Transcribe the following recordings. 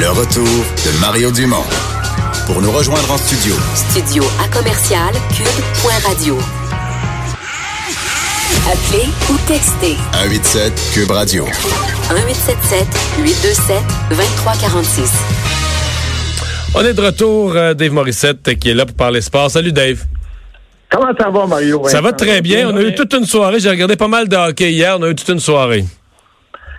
Le retour de Mario Dumont. Pour nous rejoindre en studio. Studio à commercial cube.radio. Appelez ou textez. 187 Cube Radio. 1877 827 2346. On est de retour, euh, Dave Morissette qui est là pour parler sport. Salut Dave. Comment ça va, Mario? Ça va très bien. On a eu toute une soirée. J'ai regardé pas mal de hockey hier. On a eu toute une soirée.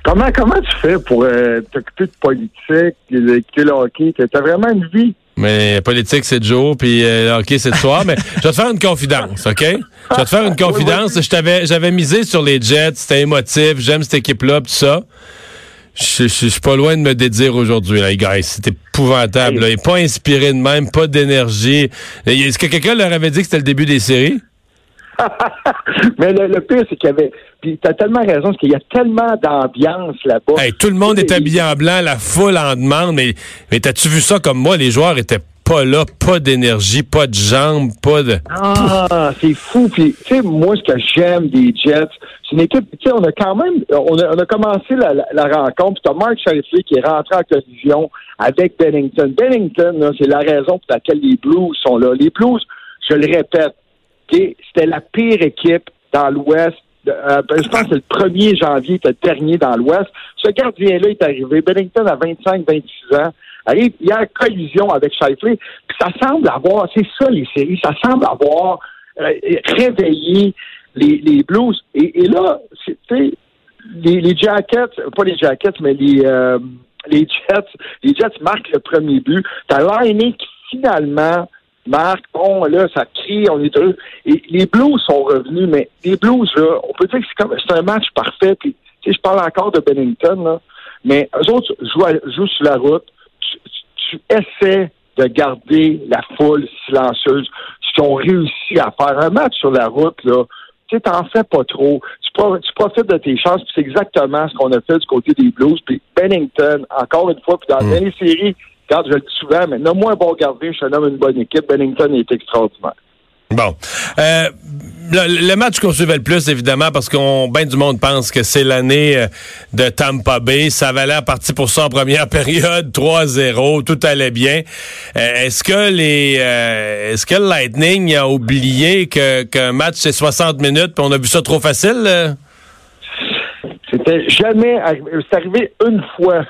Comment, comment tu fais pour euh, t'occuper de politique, d'écouter le hockey? T'as vraiment une vie? Mais politique, c'est de jour, puis euh, hockey, c'est de soir. mais je vais te faire une confidence, OK? Je vais te faire une confidence. Je t'avais, j'avais misé sur les Jets. C'était émotif. J'aime cette équipe-là, tout ça. Je, je, suis pas loin de me dédire aujourd'hui, les gars. C'est épouvantable. Il n'est pas inspiré de même, pas d'énergie. Est-ce que quelqu'un leur avait dit que c'était le début des séries? mais le, pire, c'est qu'il y avait. Puis t'as tellement raison, parce qu'il y a tellement d'ambiance là-bas. tout le monde est habillé en blanc, la foule en demande, mais, mais t'as-tu vu ça comme moi? Les joueurs étaient pas là, pas d'énergie, pas de jambes, pas de. Ah, c'est fou. Puis, tu sais, moi, ce que j'aime des Jets, c'est une équipe. Tu sais, on a quand même, on a, on a commencé la, la, rencontre. Puis t'as Mark Shifley qui est rentré en collision avec Bennington. Bennington, c'est la raison pour laquelle les Blues sont là. Les Blues, je le répète, c'était la pire équipe dans l'Ouest. Euh, ben, je pense que le 1er janvier, le dernier dans l'Ouest. Ce gardien-là est arrivé. Bennington a 25-26 ans. Il y a une collision avec Shifley. Ça semble avoir, c'est ça les séries, ça semble avoir euh, réveillé les, Blues. Et, là, c'était les, les Jackets, pas les Jackets, mais les, euh, les Jets, les Jets marquent le premier but. T'as Lightning qui finalement Marc, bon, là, ça crie, on est heureux. Et les Blues sont revenus, mais les Blues, là, on peut dire que c'est comme c'est un match parfait. Puis, tu sais, je parle encore de Bennington, là, mais eux autres jouent, jouent sur la route. Tu, essaies de garder la foule silencieuse. Qu'ils ont réussi à faire un match sur la route, là, tu sais, t'en fais pas trop. Tu, profites de tes chances, puis c'est exactement ce qu'on a fait du côté des Blues. Puis Bennington, encore une fois, puis dans mm. les séries, Regarde, je le dis souvent, mais nomme-moi un bon gardien, je te nomme une bonne équipe. Bennington est extraordinaire. Bon. Euh, le, match qu'on suivait le plus, évidemment, parce qu'on bien du monde pense que c'est l'année euh, de Tampa Bay. Ça valait à partir pour ça en première période, 3-0, tout allait bien. Euh, est-ce que les est-ce que le Lightning a oublié que qu'un match c'est 60 minutes, puis on a vu ça trop facile? C'était jamais C'est arrivé une fois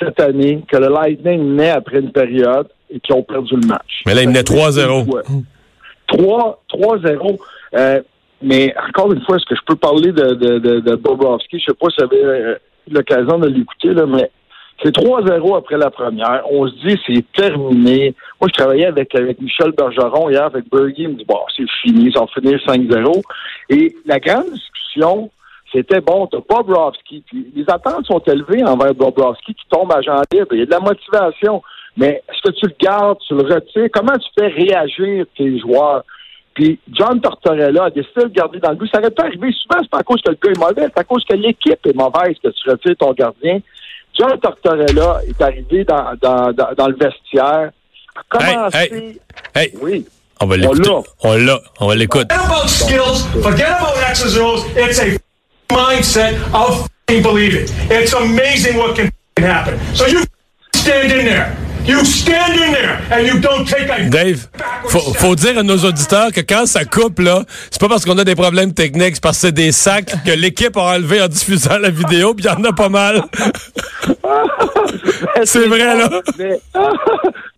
cette année que le Lightning naît après une période et qui ont perdu le match. Mais là, il menait 3-0. 3-0. Euh, mais encore une fois, est-ce que je peux parler de, de, de, de Bobrovski? Je sais pas si vous avez euh, l'occasion de l'écouter, là, mais c'est 3-0 après la première. On se dit, c'est terminé. Moi, je travaillais avec, avec Michel Bergeron hier, avec Bergie. Il me dit, bon, c'est fini, ça va finir 5-0. Et la grande discussion, c'était bon, t'as Bobrovski. Puis les attentes sont élevées envers Bobrovski qui tombe à Jean libre. Il y a de la motivation. Mais est-ce que tu le gardes, tu le retires? Comment tu fais réagir tes joueurs? Puis John Tortorella a décidé de le garder dans le but. Ça aurait pas arrivé souvent, c'est pas à cause que le gars est mauvais, c'est à cause que l'équipe est mauvaise que tu retires ton gardien. John Tortorella est arrivé dans, dans, dans, le vestiaire. A commencé... Hey, Oui. On va l'écouter. On l'a. On va l'écouter. Forget about skills. Forget about X's O's. It's a mindset of believing. It's amazing what can happen. So you stand in there. You stand in there and you don't take a Dave, faut, faut dire à nos auditeurs que quand ça coupe, là, c'est pas parce qu'on a des problèmes techniques, c'est parce que c'est des sacs que l'équipe a enlevé en diffusant la vidéo, puis il y en a pas mal. c'est vrai, là. Mais,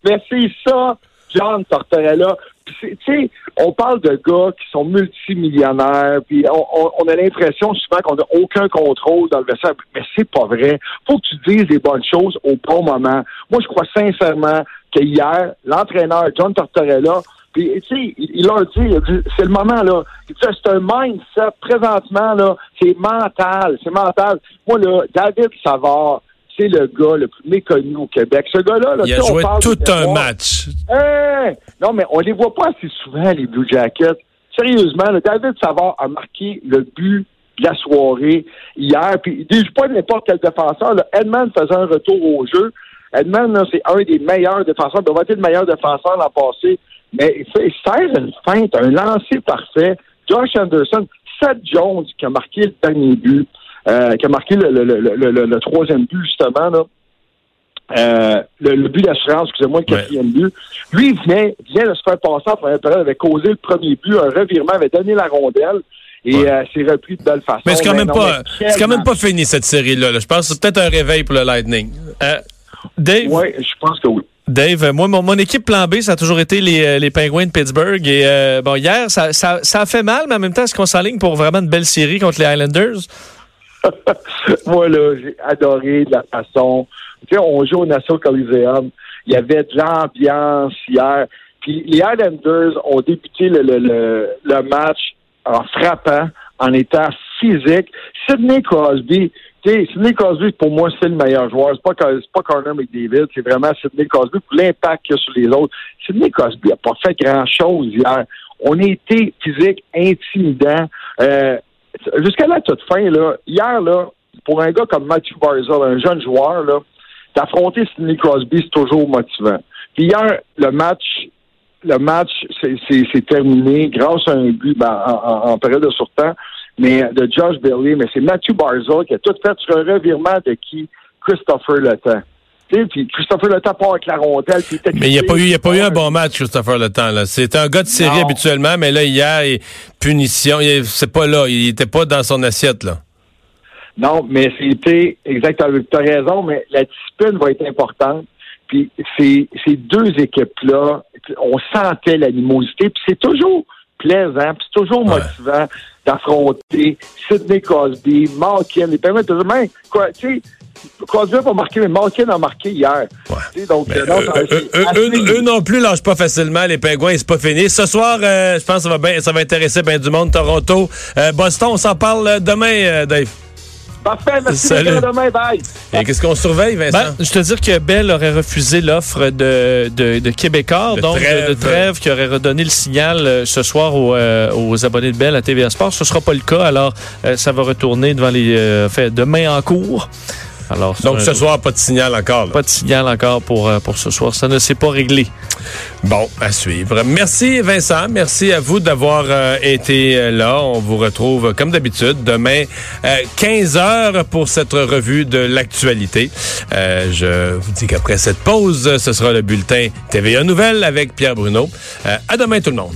mais c'est ça, John Tortorella tu sais, on parle de gars qui sont multimillionnaires, puis on, a l'impression souvent qu'on n'a aucun contrôle dans le vestiaire, mais c'est pas vrai. Faut que tu dises les bonnes choses au bon moment. Moi, je crois sincèrement que hier, l'entraîneur John Tortorella, puis tu sais, il, leur dit, c'est le moment là. C'est un mindset présentement là, c'est mental, c'est mental. Moi là, David Savard c'est le gars le plus méconnu au Québec. Ce gars-là, il a joué tout un match. Non, mais on les voit pas assez souvent, les Blue Jackets. Sérieusement, David Savard a marqué le but de la soirée hier. Puis, il ne pas n'importe quel défenseur. Edmond faisait un retour au jeu. Edmond, c'est un des meilleurs défenseurs. Il doit être le meilleur défenseur l'an passé. Mais il fait une feinte, un lancer parfait. Josh Anderson, Seth Jones qui a marqué le dernier but. Euh, qui a marqué le, le, le, le, troisième but, justement. Là. euh, le, but d'assurance, excusez-moi, le quatrième but. Lui, il venait, vient de se faire passer en première période, avait causé le premier but, un revirement, avait donné la rondelle. Et ouais. euh, s'est repris de belle façon. Mais c'est quand même pas, c'est quand même pas fini cette série-là. Là. Je pense que c'est peut-être un réveil pour le Lightning. Euh, Dave? Oui, je pense que oui. Dave, moi, mon, mon, équipe plan B, ça a toujours été les, les Penguins de Pittsburgh. Et euh, bon, hier, ça, ça, ça, a fait mal, mais en même temps, est-ce qu'on s'aligne pour vraiment une belle série contre les Islanders? moi, là, j'ai adoré de la façon. Tu sais, on joue au National Coliseum. Il y avait de l'ambiance hier. Puis les Islanders ont débuté le, le, le, le match en frappant, en étant physique. Sidney Crosby, tu sais, Sidney Crosby, pour moi, c'est le meilleur joueur. C'est pas, pas Connor McDavid, c'est vraiment Sidney Crosby pour l'impact qu'il y a sur les autres. Sidney Crosby n'a pas fait grand-chose hier. On a été physique, intimidant. Euh, Jusqu'à la toute fin, là, hier, là, pour un gars comme Matthew Barzell, un jeune joueur, là, d'affronter Sidney Crosby, c'est toujours motivant. Puis hier, le match, le match, c'est terminé grâce à un but ben, en, en, période de surtemps, mais de Josh Bailey, mais c'est Matthew Barzell qui a tout fait un revirement de qui? Christopher Letang. Puis Christopher Le Temps part avec la rondelle. Puis mais il n'y a pas eu, il a pas eu un bon match, Christopher Le Temps. C'est un gars de série non. habituellement, mais là hier, il, punition, c'est pas là, il était pas dans son assiette là. Non, mais c'était exactement. Tu as raison, mais la discipline va être importante. Puis ces, ces deux équipes-là, on sentait l'animosité, puis c'est toujours plaisant, puis c'est toujours ouais. motivant d'affronter Sidney Crosby, Malkin, les permettre de même, quoi, tu sais, N'a pas marqué, mais Malkin a marqué hier. Ouais. Donc, mais, non, euh, eux, eux, eux, non plus lâchent pas facilement les Pingouins, c'est pas fini. Ce soir, euh, je pense que ça va, bien, ça va intéresser bien du monde. Toronto, euh, Boston, on s'en parle demain, Dave. Parfait, merci Salut. demain, bye. Et qu'est-ce qu'on surveille, Vincent? Ben, je te dire que Bell aurait refusé l'offre de, de, de, Québécois, de donc trêve. de, de Trèves, qui aurait redonné le signal ce soir aux, euh, aux abonnés de Bell à TVA Sport. Ce ne sera pas le cas, alors euh, ça va retourner devant les euh, fait, demain en cours. Alors, Donc ce soir, pas de signal encore. Là. Pas de signal encore pour, euh, pour ce soir. Ça ne s'est pas réglé. Bon, à suivre. Merci Vincent. Merci à vous d'avoir euh, été là. On vous retrouve comme d'habitude demain euh, 15 heures pour cette revue de l'actualité. Euh, je vous dis qu'après cette pause, ce sera le bulletin TVA Nouvelles avec Pierre Bruno. à demain tout le monde.